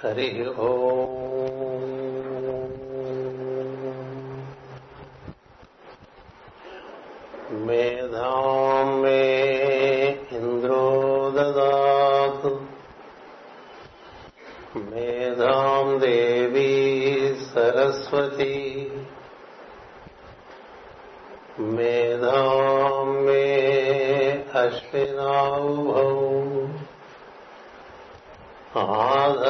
హరి మేధాం మే ఇంద్రో దదాతు మేధాం దేవీ సరస్వతి మేధాం మే అశ్వినాభౌ ఆదతాం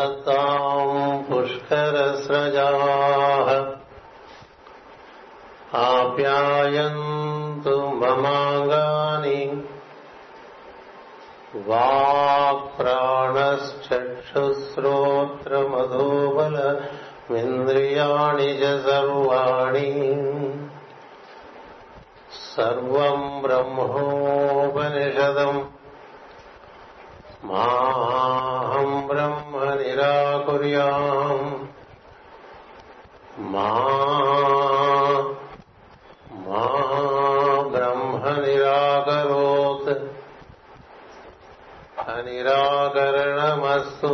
श्रोत्रमधोबलमिन्द्रियाणि च सर्वाणि सर्वम् ब्रह्मोपनिषदम् माहम् ब्रह्म निराकुर्याम् मा ब्रह्म निराकरोत् अनिराकरणमस्तु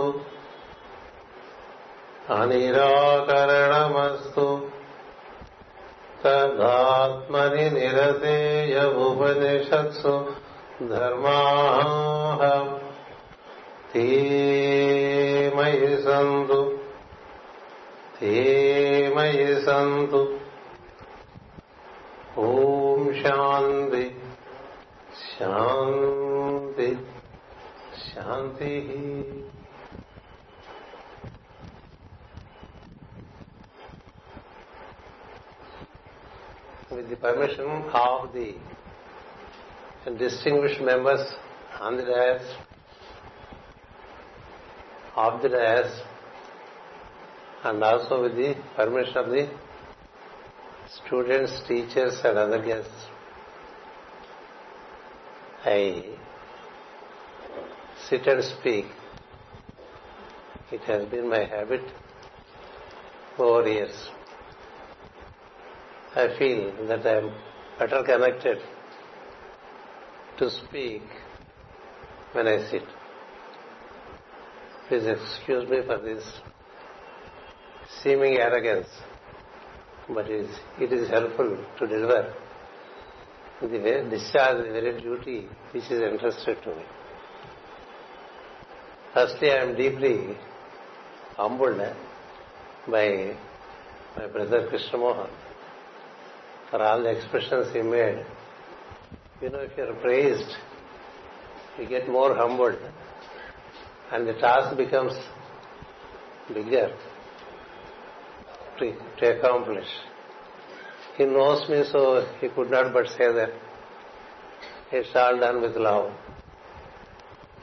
అనిరాకరణమస్తు తదాత్మని నిరసేయ ఉపనిషత్సు ధర్మాహ తీమయి సంతు తీమయి సంతు ఓం శాంతి శాంతి శాంతి With the permission of the distinguished members on the dais, of the dais and also with the permission of the students, teachers and other guests. I sit and speak. It has been my habit over years. I feel that I am better connected to speak when I sit. Please excuse me for this seeming arrogance, but it is, it is helpful to deliver the discharge the very duty which is entrusted to me. Firstly, I am deeply humbled by my brother Krishna Mohan for all the expressions he made. You know, if you are praised, you get more humbled and the task becomes bigger to, to accomplish. He knows me, so he could not but say that it's all done with love.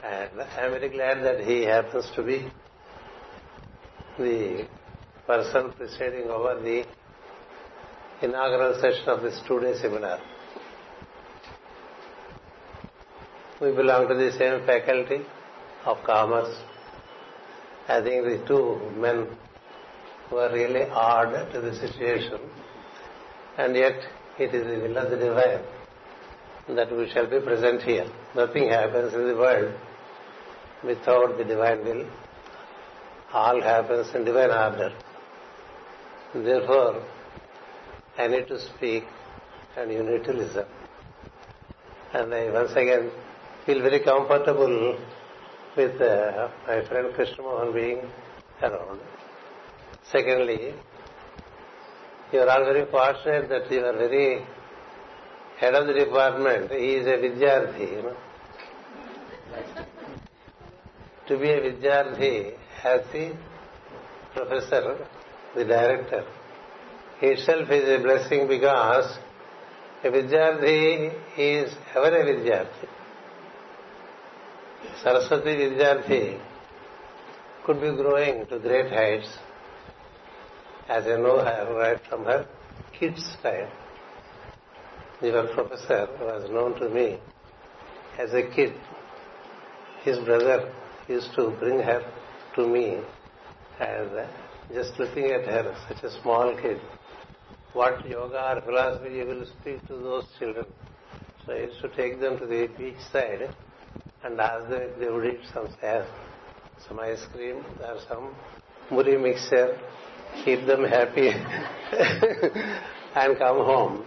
And I am very glad that he happens to be the person presiding over the inaugural session of this two-day seminar. We belong to the same faculty of commerce. I think the two men were really odd to the situation, and yet it is the will of the divine that we shall be present here. Nothing happens in the world without the divine will. All happens in divine order. Therefore, I need to speak and you need to listen. And I once again feel very comfortable with uh, my friend Krishna Mohan being around. Secondly, you are all very fortunate that you are very head of the department. He is a Vidyarthi, to be a Vidyarthi as the professor, the director, itself is a blessing because a Vidyarthi is ever a Vidyarthi. Saraswati Vidyarthi could be growing to great heights as I know right from her kid's time. Your professor was known to me as a kid. His brother used to bring her to me and just looking at her, such a small kid, what yoga or philosophy you will speak to those children. So I used to take them to the beach side and ask them they would eat some some ice cream or some muri mixture, keep them happy, and come home.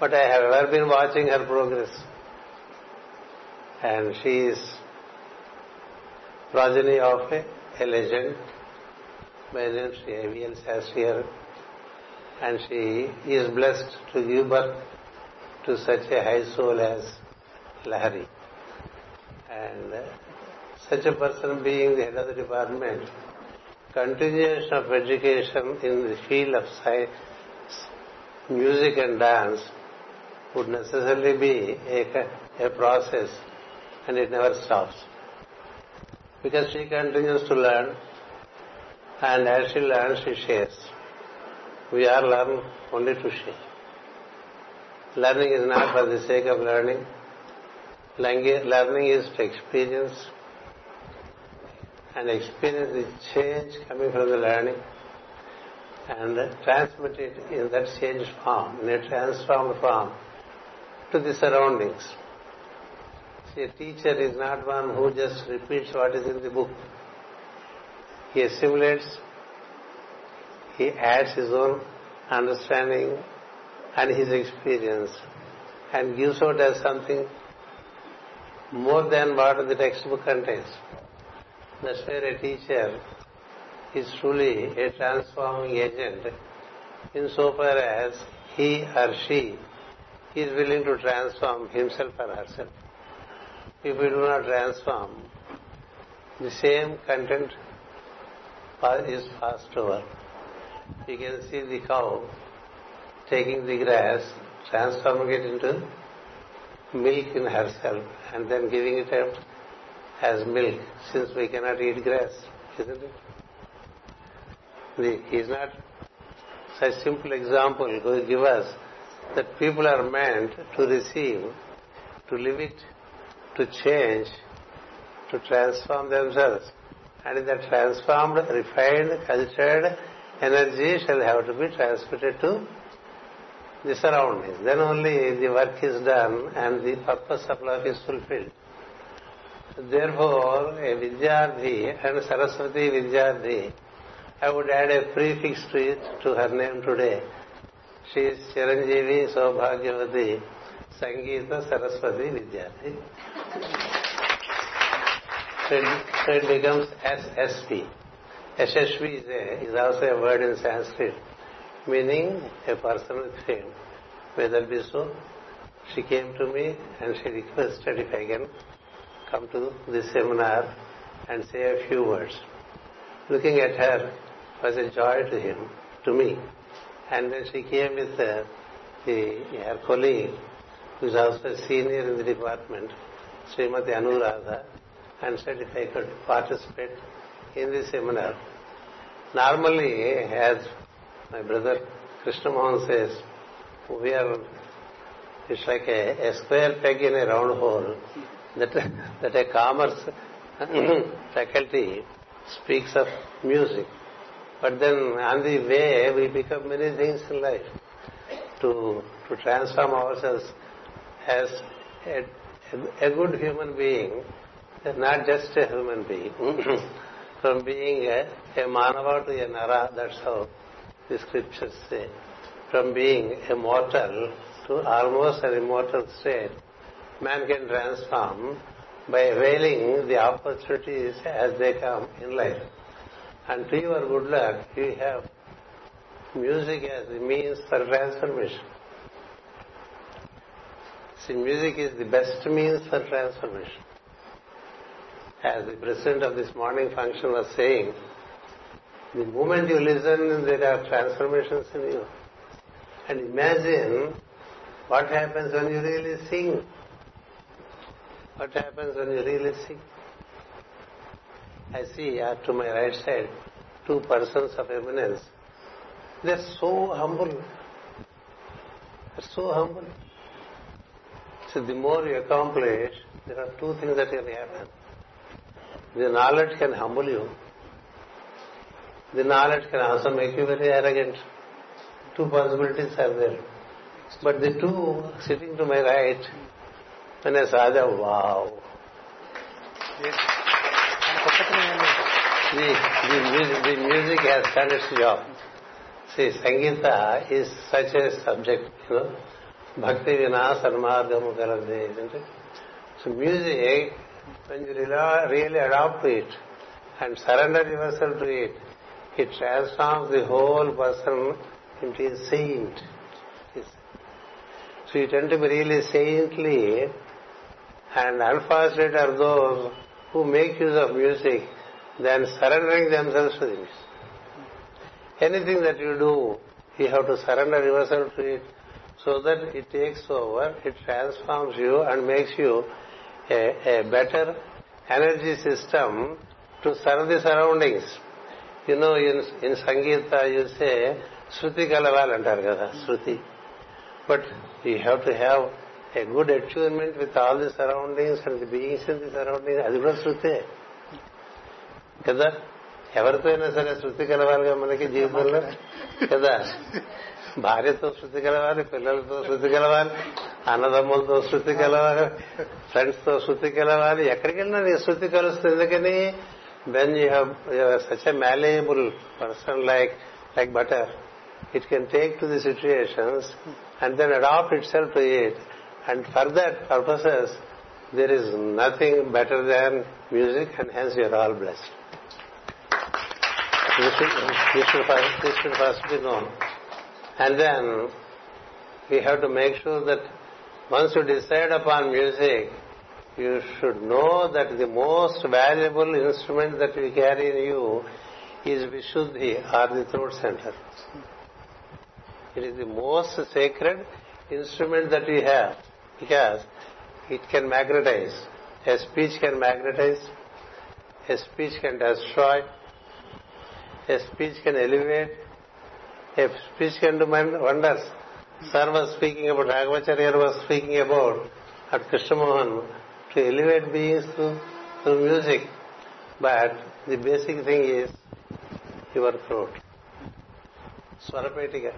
But I have ever been watching her progress. And she is progeny of a, legend by name Sri AVL Shastrier. And she is blessed to give birth to such a high soul as Lahari. And uh, such a person being the head of the department, continuation of education in the field of science, music and dance would necessarily be a, a process and it never stops. Because she continues to learn and as she learns she shares. We are learn only to share. Learning is not for the sake of learning. Learning is experience and experience the change coming from the learning and transmit it in that changed form, in a transformed form to the surroundings. See, a teacher is not one who just repeats what is in the book. He assimilates, he adds his own understanding and his experience and gives out as something more than what the textbook contains. That's where a teacher is truly a transforming agent insofar as he or she is willing to transform himself or herself. If we do not transform, the same content is passed over. You can see the cow taking the grass, transforming it into milk in herself, and then giving it out as milk, since we cannot eat grass, isn't it? He is not such simple example to give us that people are meant to receive, to live it, to change, to transform themselves. And in that transformed, refined, cultured energy shall have to be transmitted to the surroundings. Then only the work is done and the purpose of life is fulfilled. Therefore, a and Saraswati Vidyardhi, I would add a prefix to it, to her name today. She is Chiranjeevi Saubhagyavati Sangeeta Saraswati Vidyardhi. So it becomes SSP. SSP is, is also a word in Sanskrit meaning a person with fame. Be so. She came to me and she requested if I can come to this seminar and say a few words. Looking at her was a joy to him, to me. And then she came with the, her colleague, who is also a senior in the department, Srimati Anuradha, and said if I could participate in the seminar. Normally, as my brother Krishna Mohan says, we are, it's like a, a square peg in a round hole. That, that a commerce faculty speaks of music. But then on the way, we become many things in life. To, to transform ourselves as a, a good human being, not just a human being. From being a, a manava to a nara, that's how the scriptures say, from being a mortal to almost an immortal state, man can transform by availing the opportunities as they come in life. And to your good luck, you have music as the means for transformation. See, music is the best means for transformation. As the president of this morning function was saying, the moment you listen, there are transformations in you. And imagine what happens when you really sing. What happens when you really sing? I see uh, to my right side two persons of eminence. They're so humble. They're so humble. So the more you accomplish, there are two things that can happen. The knowledge can humble you the knowledge can also make you very arrogant. Two possibilities are there. But the two sitting to my right, when I saw them, wow. the, the, music, the music has done its job. See, Sangeeta is such a subject, you when you really adopt it and surrender yourself to it, it transforms the whole person into a saint. So you tend to be really saintly and unfortunate are those who make use of music than surrendering themselves to the music. Anything that you do, you have to surrender yourself to it so that it takes over, it transforms you and makes you a, better energy system to serve the surroundings. You know, in, in Sangeeta you say, Shruti Kalaval antar kada, Shruti. But you have to have a good attunement with all the surroundings and the beings in the surroundings. అది కూడా శృతే కదా ఎవరితో అయినా సరే శృతి కలవాలిగా మనకి జీవితంలో కదా భార్యతో శృతి కలవాలి పిల్లలతో శృతి కలవాలి అన్నదమ్ములతో శృతి కలవాలి ఫ్రెండ్స్తో శృతి కలవాలి ఎక్కడికెళ్ళినా నీ శృతి కలుస్తుంది ఎందుకని? Then you have such a malleable person like like butter it can take to the situations and then adapt itself to it and for that purposes there is nothing better than music and hence you all blessed blessed. This should, this should, first, this should first be known. And then we have to make sure that once you decide upon music, you should know that the most valuable instrument that you carry in you is Vishuddhi or the throat center. It is the most sacred instrument that we have because it can magnetize. A speech can magnetize. A speech can destroy. A speech can elevate. A speech can do wonders. Sir was speaking about, Raghavacharya was speaking about at Krishnamohan to elevate beings through, music. But the basic thing is your throat. Swarapetika.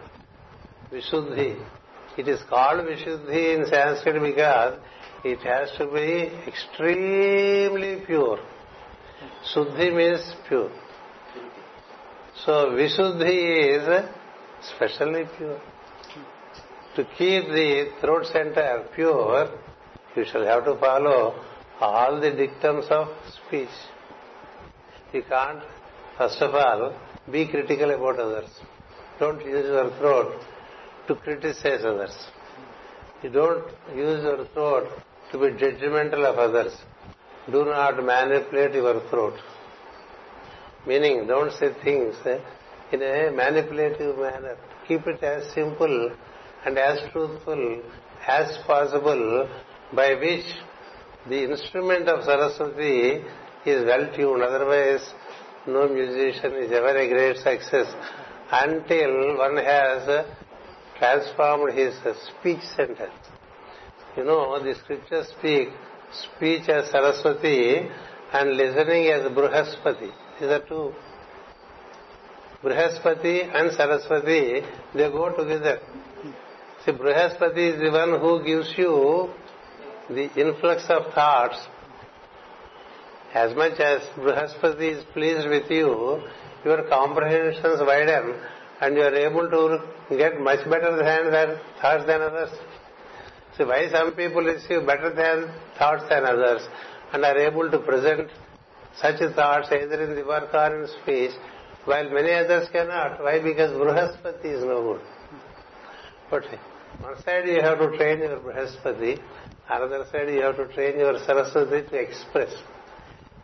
Vishuddhi. It is called Vishuddhi in Sanskrit because it has to be extremely pure. Suddhi means pure. So Vishuddhi is specially pure. To keep the throat center pure, you shall have to follow all the dictums of speech. You can't, first of all, be critical about others. Don't use your throat to criticize others. You don't use your throat to be judgmental of others. Do not manipulate your throat. Meaning, don't say things eh, in a manipulative manner. Keep it as simple and as truthful as possible by which the instrument of Saraswati is well tuned. Otherwise, no musician is ever a great success until one has transformed his speech center. You know, the scriptures speak speech as Saraswati and listening as Bruhaspati. These are two. Bruhaspati and Saraswati, they go together. See, Bruhaspati is the one who gives you the influx of thoughts. As much as Bruhaspati is pleased with you, your comprehensions widen and you are able to get much better than thoughts than others. So why some people receive better than thoughts than others and are able to present such thoughts either in the work or in speech while many others cannot. Why? Because Bruhaspati is no good. But one side you have to train your Bruhaspati, another side you have to train your Saraswati to express.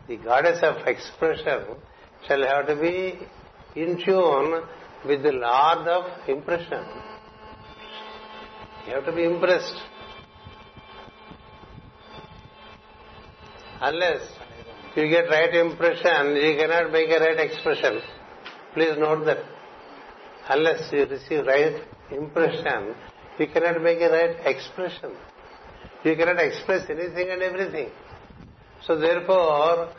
The goddess of expression shall have to be in tune with the Lord of impression. You have to be impressed. Unless you get right impression, you cannot make a right expression. Please note that. Unless you receive right impression, you cannot make a right expression. You cannot express anything and everything. So therefore,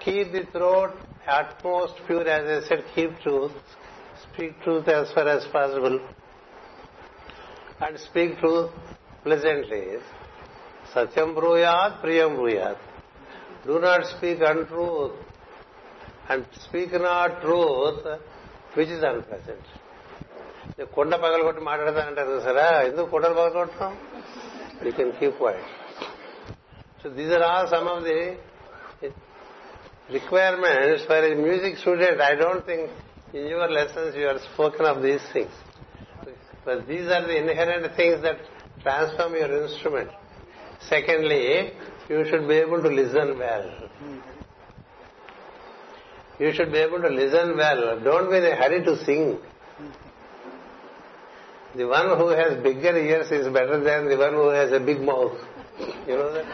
keep the throat at most pure, as I said, keep truth, speak truth as far as possible, and speak truth pleasantly. Satyam bruyat, priyam bruyat. Do not speak untruth. and speak not truth, which is unpleasant. కుండ పగలగొట్టి మాట్లాడతానంటారు సరే ఎందుకు కుండలు పగలగొట్టడం you can keep quiet so these are all some of the requirements for a music student. I don't think in your lessons you are spoken of these things. But these are the inherent things that transform your instrument. Secondly, you should be able to listen well. You should be able to listen well. Don't be in a hurry to sing. The one who has bigger ears is better than the one who has a big mouth. You know that?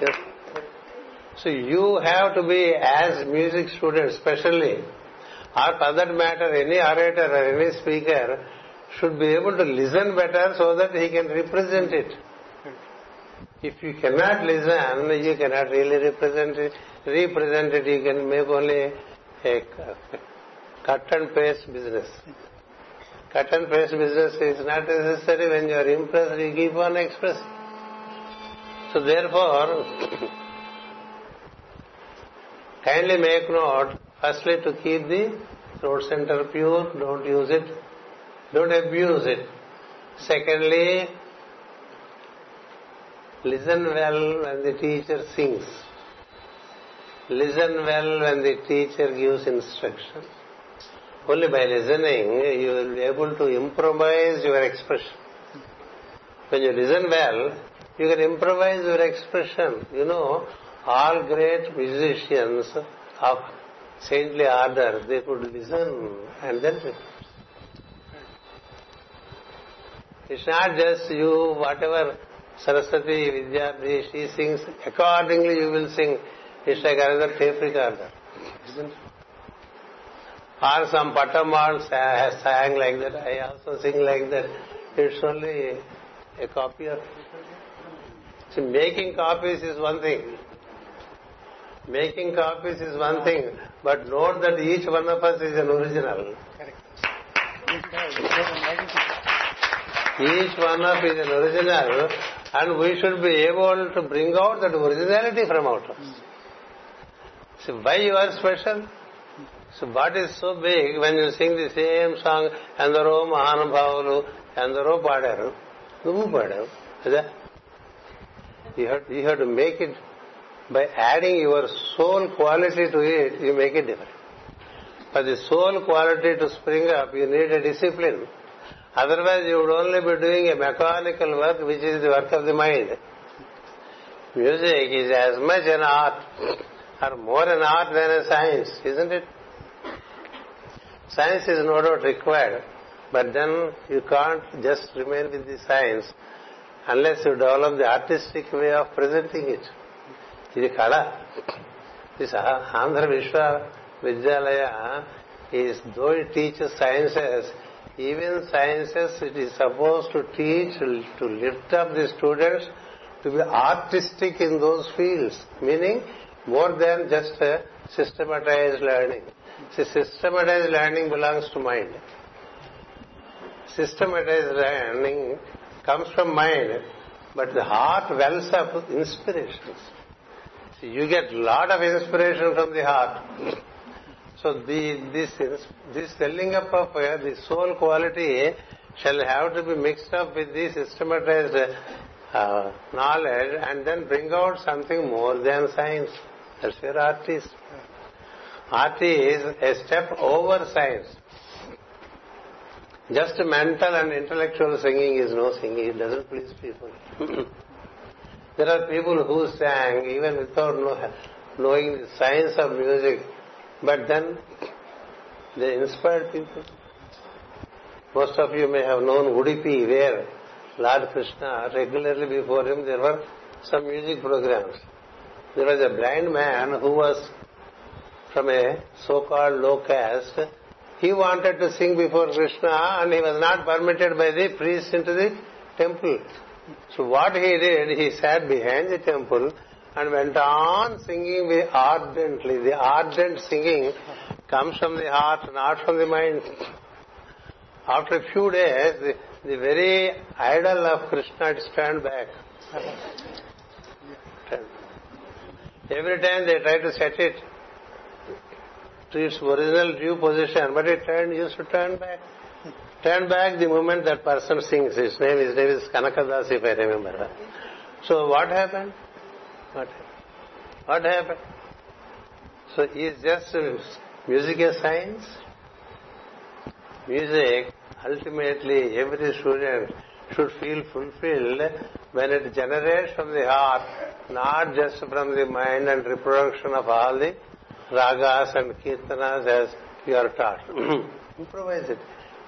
Yes. So you have to be, as music student especially, or for that matter, any orator or any speaker should be able to listen better so that he can represent it. If you cannot listen, you cannot really represent it. You can make only a cut and paste business. Cut and paste business is not necessary. When you are impressed, you keep on expressing. So therefore, kindly make note, firstly to keep the throat center pure, don't use it, don't abuse it. Secondly, listen well when the teacher sings. Listen well when the teacher gives instruction. Only by listening you will be able to improvise your expression. When you listen well, you can improvise your expression. You know, all great musicians of saintly order, they could listen and then It's not just you, whatever Saraswati, Vidyarthi, she sings, accordingly you will sing. It's like another tape recorder, isn't it? Or some Patamal sang like that, I also sing like that. It's only a copy of See, making copies is one thing. Making copies is one thing, but note that each one of us is an original. correct Each one of is an original, and we should be able to bring out that originality from out of us. So why you are special? So what is so big when you sing the same song, ఎందరో మహానుభావులు ఎందరో పాడారు నువ్వు పాడావు కదా you have, you have to make it by adding your soul quality to it, you make it different. For the soul quality to spring up, you need a discipline. Otherwise, you would only be doing a mechanical work, which is the work of the mind. Music is as much an art, or more an art than a science, isn't it? Science is no doubt required, but then you can't just remain with the science unless you develop the artistic way of presenting it. ఇది కళ this Andhra విశ్వ విద్యాలయ is though it teachers sciences even sciences, it is supposed to teach, to lift up the students to be artistic in those fields, meaning more than just a systematized learning. See, systematized learning belongs to mind. Systematized learning comes from mind, but the heart wells up with inspirations. See, you get lot of inspiration from the heart. So the, this this welling up of uh, the soul quality shall have to be mixed up with the systematized uh, knowledge and then bring out something more than science. That's where art is. Art is a step over science. Just mental and intellectual singing is no singing. It doesn't please people. there are people who sang even without knowing the science of music, but then they inspired people. Most of you may have known Udupi, where Lord Krishna, regularly before him, there were some music programs. There was a blind man who was from a so-called low caste he wanted to sing before Krishna and he was not permitted by the priest into the temple. So what he did, he sat behind the temple and went on singing very ardently. The ardent singing comes from the heart, not from the mind. After a few days, the, very idol of Krishna had stand back. Every time they try to set it to its original due position, but it turned, used to turn back. Turn back the moment that person sings. His name, his name is Kanakadas, if I remember. So what happened? What happened? What happened? So is just music a science? Music, ultimately, every student should feel fulfilled when it generates from the heart, not just from the mind and reproduction of all the ragas and kirtanas as you are taught. Improvise it.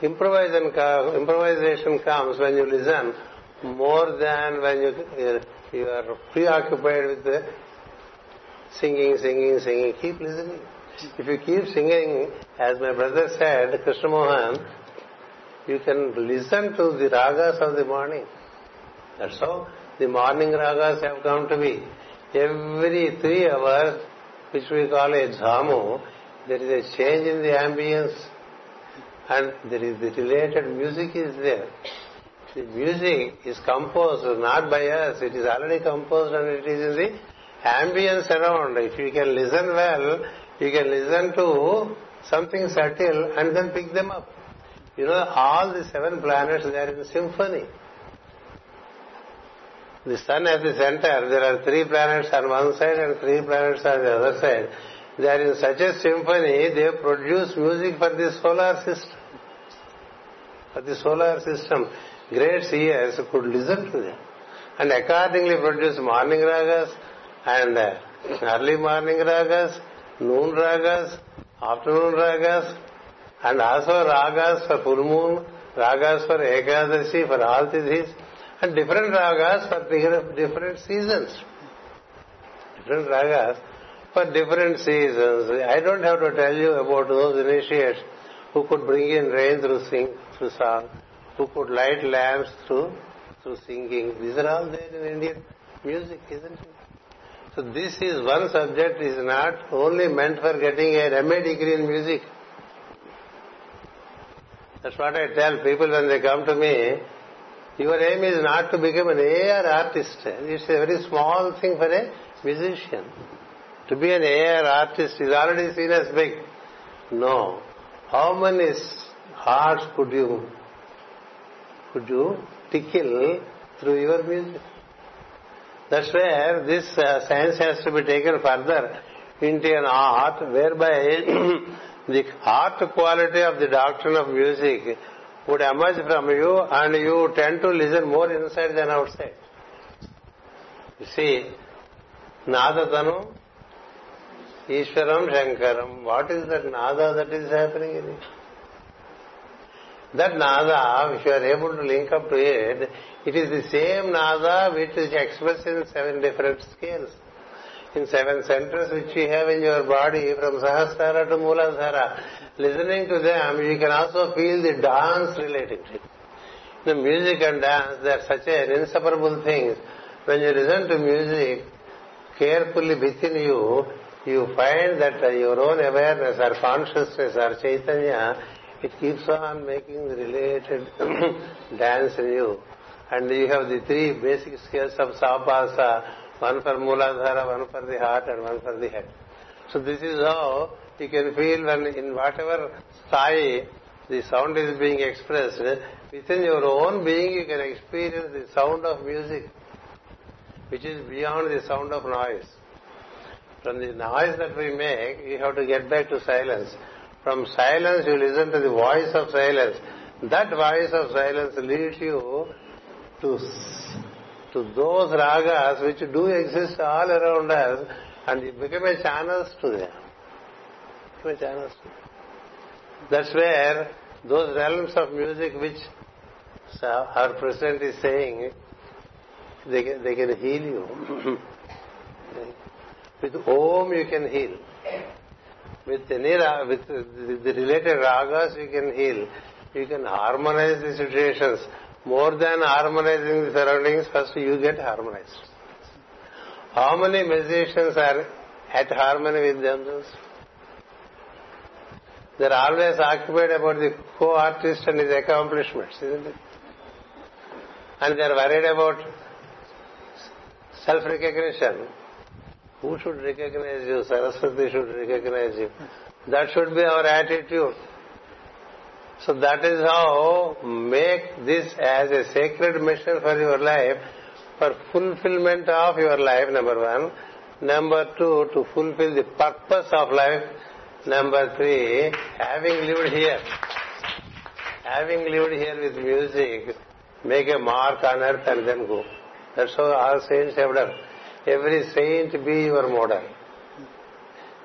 Improvisation, improvisation comes when you listen more than when you, uh, you are preoccupied with the singing, singing, singing. Keep listening. If you keep singing, as my brother said, Krishna Mohan, you can listen to the ragas of the morning. That's how the morning ragas have come to be. Every three hours, which we call a jhamu, there is a change in the ambience and there is the related music is there. The music is composed not by us, it is already composed and it is in the ambience around. If you can listen well, you can listen to something subtle and then pick them up. You know, all the seven planets, they are in symphony. The sun at the center, there are three planets on one side and three planets on the other side. They are in such a symphony, they produce music for the solar system. For the solar system. Great seers could listen to them. And accordingly produce morning ragas and uh, early morning ragas, noon ragas, afternoon ragas, and also ragas for full moon, ragas for Ekadashi, for all these, and different ragas for different seasons. Different ragas for different seasons. I don't have to tell you about those initiates who could bring in rain through sing, through song, who could light lamps through through singing. These are all there in Indian music, isn't it? So this is one subject is not only meant for getting a MA degree in music. That's what I tell people when they come to me. Your aim is not to become an AIR artist. It's a very small thing for a musician. To be an AIR artist is already seen as big. No. How many hearts could you could you tickle through your music? That's where this uh, science has to be taken further into an art whereby the art quality of the doctrine of music would emerge from you and you tend to listen more inside than outside. You see, Nadatanu, Ishwaram, Shankaram. What is that Nada that is happening in it? That Nada, if you are able to link up to it, it is the same Nada which is expressed in seven different scales in seven centers which you have in your body from Sahasrara to Mooladhara. Listening to them, you can also feel the dance related to it. The music and dance, they are such an inseparable things. When you listen to music carefully within you, you find that your own awareness or consciousness or chaitanya, it keeps on making related dance in you. And you have the three basic scales of Savapasa, one for Mooladhara, one for the heart, and one for the head. So this is how you can feel when in whatever style the sound is being expressed, within your own being you can experience the sound of music, which is beyond the sound of noise. From the noise that we make, you have to get back to silence. From silence, you listen to the voice of silence. That voice of silence leads you to to those ragas which do exist all around us and you become a channels to them. Become a channels to them. That's where those realms of music which our president is saying, they can, they can heal you. with Om you can heal. With the related ragas you can heal. You can harmonize the situations more than harmonizing the surroundings, first you get harmonized. How many musicians are at harmony with themselves? They're always occupied about the co-artist and his accomplishments, isn't it? And they're worried about self-recognition. Who should recognize you? Saraswati should recognize you. That should be our attitude. So that is how make this as a sacred mission for your life, for fulfillment of your life, number one. Number two, to fulfill the purpose of life. Number three, having lived here, having lived here with music, make a mark on earth and then go. That's how all saints have done. Every saint be your model.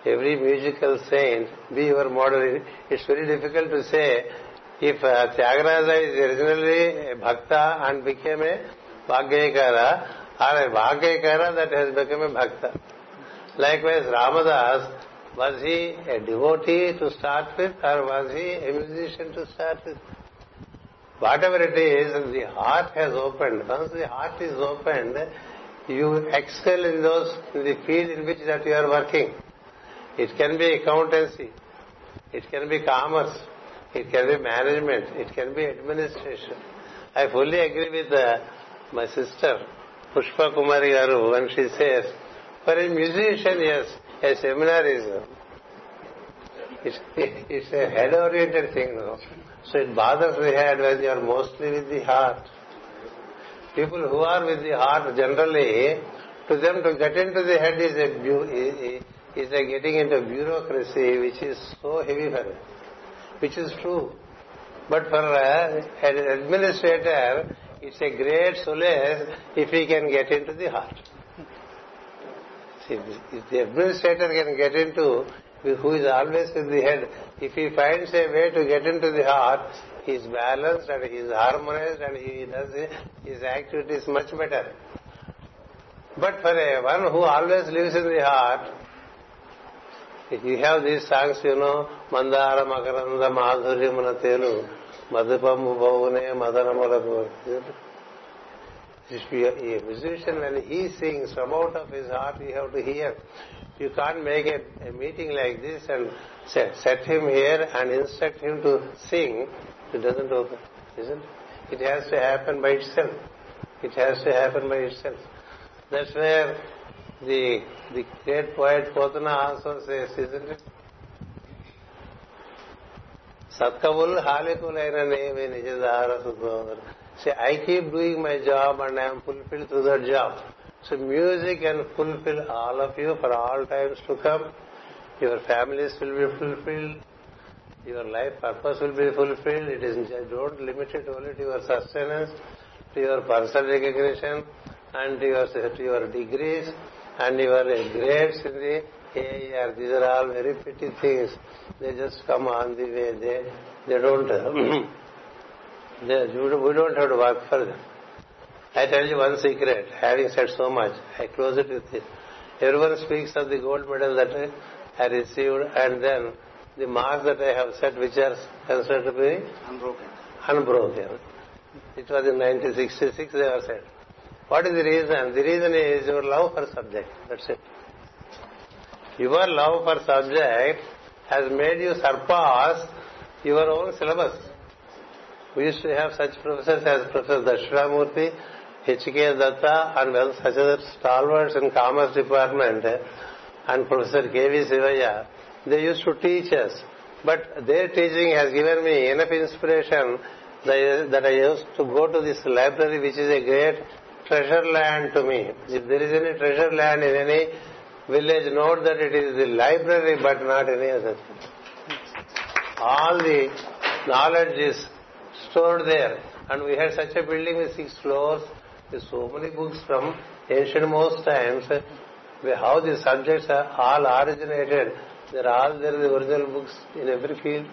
Every musical saint be your model. It's very difficult to say if uh, Tyagaraja is originally a bhakta and became a Vaggeyakara, or a Vaggeyakara that has become a bhakta. Likewise, Ramadas, was he a devotee to start with or was he a musician to start with? Whatever it is, the heart has opened. Once the heart is opened, you excel in those in the field in which that you are working. It can be accountancy, it can be commerce, it can be management, it can be administration. I fully agree with uh, my sister Pushpa Kumari Garu when she says, for a musician, yes, a seminar is it's, it's a head-oriented thing, no? So it bothers the head when you are mostly with the heart. People who are with the heart generally, to them to get into the head is a is like getting into bureaucracy, which is so heavy for them, which is true. But for an administrator, it's a great solace if he can get into the heart. See, if the administrator can get into who is always with the head, if he finds a way to get into the heart, he is balanced and he is harmonized and he does his activities much better. But for a one who always lives in the heart, you have these songs, you know, Mandara Makaranda Madhurya Telu, Madhupamu Bhavune Madanamala a musician, when he sings from out of his heart, you have to hear. You can't make a, a meeting like this and set, set him here and instruct him to sing. It doesn't open, isn't it? It has to happen by itself. It has to happen by itself. That's where the the great poet Potana also says, isn't it? సత్కవులు హాలికులైననేమి నిజదార సుఖోదరు See, I keep doing my job and I am fulfilled through that job. So music can fulfill all of you for all times to come. Your families will be fulfilled. Your life purpose will be fulfilled. It is don't limit it only to your sustenance, to your personal recognition, and to your degrees and your grades in the AIR. These are all very petty things. They just come on the way. They they don't. We don't have to work for them. I tell you one secret, having said so much, I close it with this. Everyone speaks of the gold medal that I received and then the marks that I have set which are considered to be unbroken. Unbroken. It was in 1966 they were said. What is the reason? The reason is your love for subject. That's it. Your love for subject has made you surpass your own syllabus. We used to have such professors as Professor Dakshinamurti, H.K. Datta, and well, such other stalwarts in Commerce Department, and Professor K.V. Sivaya. They used to teach us. But their teaching has given me enough inspiration that I used to go to this library, which is a great treasure land to me. If there is any treasure land in any village, note that it is the library, but not any other thing. All the knowledge is stored there. And we had such a building with six floors, with so many books from ancient most times, how the subjects are all originated. They're all there, the original books in every field.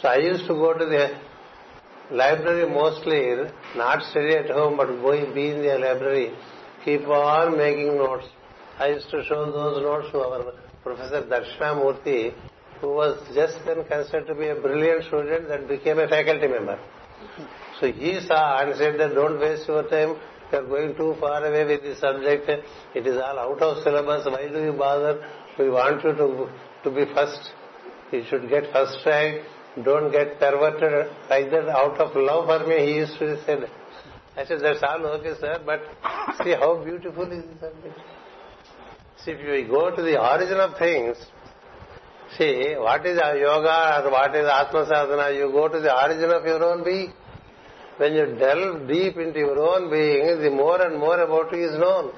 So I used to go to the library mostly, not study at home, but going, be in the library, keep on making notes. I used to show those notes to our Professor Dakshinamurti, who was just then considered to be a brilliant student that became a faculty member. So he saw and said that don't waste your time. You are going too far away with the subject. It is all out of syllabus. Why do you bother? We want you to to be first. You should get first rank. Don't get perverted like that. Out of love for me, he used to say that. I said, that's all okay, sir, but see how beautiful is subject. See, if you go to the origin of things, see, what is yoga or what is Atma Sadhana, you go to the origin of your own being. When you delve deep into your own being, the more and more about you is known.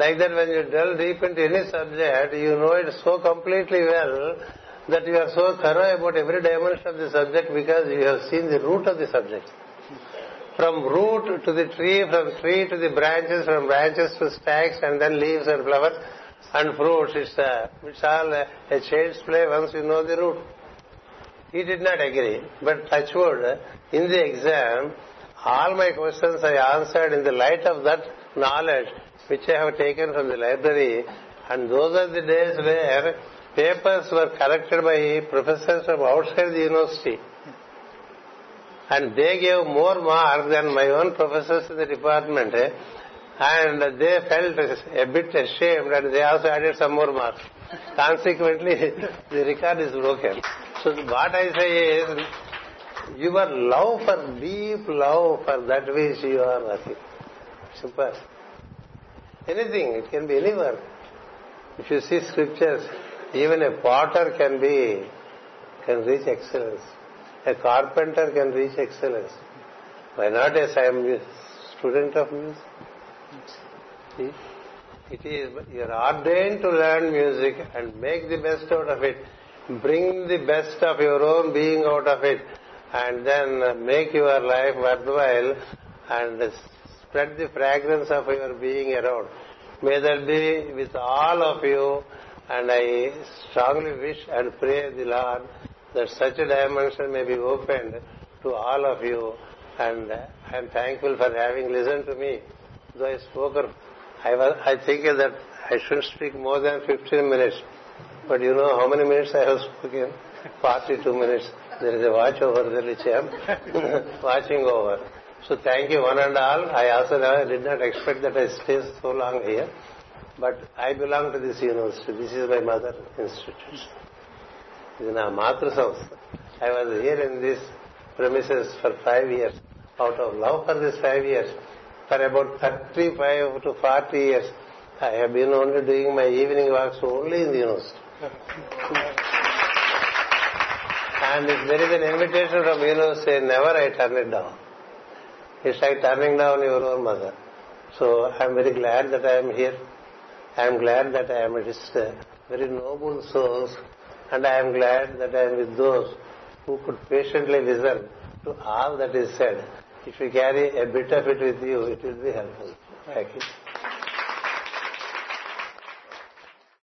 Like that, when you delve deep into any subject, you know it so completely well that you are so thorough about every dimension of the subject because you have seen the root of the subject. From root to the tree, from tree to the branches, from branches to stacks, and then leaves and flowers and fruits. It's, a, it's all a, a child's play once you know the root. He did not agree, but touchwood, in the exam, all my questions I answered in the light of that knowledge which I have taken from the library, and those are the days where papers were corrected by professors from outside the university. And they gave more marks than my own professors in the department. Eh? And they felt a bit ashamed and they also added some more marks. Consequently, the record is broken. So what I say is, your love for deep love for that which you are nothing. Simple. Anything, it can be any work. If you see scriptures, even a potter can be, can reach excellence. A carpenter can reach excellence. Why not as I am student of music? It is, you are ordained to learn music and make the best out of it. Bring the best of your own being out of it and then make your life worthwhile and spread the fragrance of your being around. May that be with all of you, and I strongly wish and pray the Lord that such a dimension may be opened to all of you, and I am thankful for having listened to me. Though I spoke, I, was, I think that I shouldn't speak more than 15 minutes, but you know how many minutes I have spoken? 42 minutes. There is a watch over there which I am watching over. So thank you one and all. I also did not expect that I stay so long here. But I belong to this university. This is my mother institute. This is now Matru Samstha. I was here in this premises for five years. Out of love for these five years, for about 35 to 40 years, I have been only doing my evening walks only in the university. and if there is an invitation from university, never I turn it down. It's like turning down your own mother. So I'm very glad that I am here. I am glad that I am amidst very noble souls and I am glad that I am with those who could patiently listen to all that is said. If you carry a bit of it with you, it will be helpful. Thank you.